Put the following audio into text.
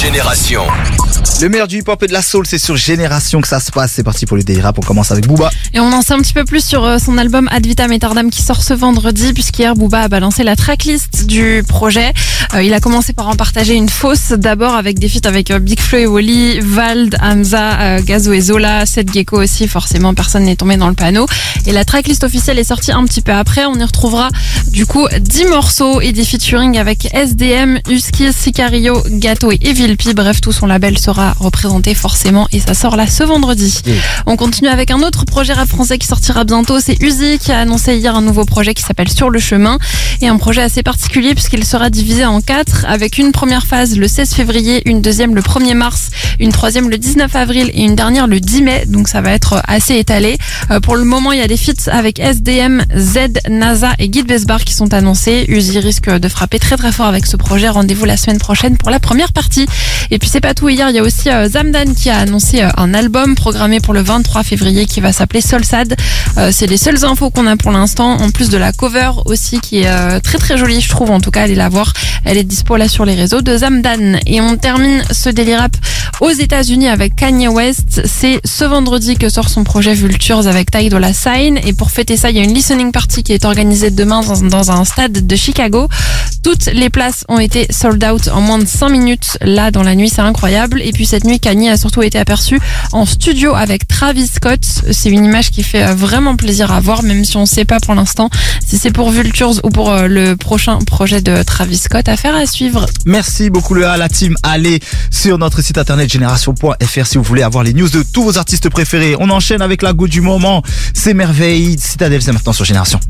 génération. Le meilleur du hip-hop et de la soul, c'est sur Génération que ça se passe. C'est parti pour le Daily. On commence avec Booba. Et on en sait un petit peu plus sur euh, son album Ad Vitam Aeternam qui sort ce vendredi, puisqu'hier Booba a balancé la tracklist du projet. Euh, il a commencé par en partager une fausse, d'abord avec des feats avec euh, Big Flo et Wally, Vald, Hamza, Gazo et Zola, Seth Gecko aussi, forcément personne n'est tombé dans le panneau. Et la tracklist officielle est sortie un petit peu après. On y retrouvera du coup 10 morceaux et des featuring avec SDM, Husky, Sicario, Gato et Evil P. Bref, tout son label sera représenté forcément et ça sort là ce vendredi. On continue avec un autre projet rap français qui sortira bientôt. C'est Uzi qui a annoncé hier un nouveau projet qui s'appelle Sur le chemin et un projet assez particulier puisqu'il sera divisé en quatre avec une première phase le 16 février, une deuxième le 1er mars, une troisième le 19 avril et une dernière le 10 mai. Donc ça va être assez étalé. Euh, pour le moment, il y a des feats avec SDM, Z, NASA et Guide Besbar qui sont annoncés. Uzi risque de frapper très très fort avec ce projet. Rendez-vous la semaine prochaine pour la première partie. Et puis c'est pas tout. Hier, il y a aussi euh, Zamdan qui a annoncé euh, un album programmé pour le 23 février qui va s'appeler Solsad. Euh, c'est les seules infos qu'on a pour l'instant. En plus de la cover aussi qui est très très jolie, je trouve. En tout cas, allez la voir. Elle est dispo là sur les réseaux de Zamdan. Et on termine ce Daily Rap aux États-Unis avec Kanye West. C'est ce vendredi que sort son projet Vultures avec Ty Dolla Sign. Et pour fêter ça, il y a une listening party qui est organisée demain dans un stade de Chicago. Toutes les places ont été sold out en moins de 5 minutes là dans la nuit, c'est incroyable. Et puis cette nuit, Kanye a surtout été aperçu en studio avec Travis Scott. C'est une image qui fait euh, vraiment plaisir à voir, même si on ne sait pas pour l'instant si c'est pour Vultures ou pour euh, le prochain projet de Travis Scott. Affaire à suivre. Merci beaucoup à la team. Allez sur notre site internet génération.fr si vous voulez avoir les news de tous vos artistes préférés. On enchaîne avec la go du moment. C'est merveille. Citadel, c'est maintenant sur Génération.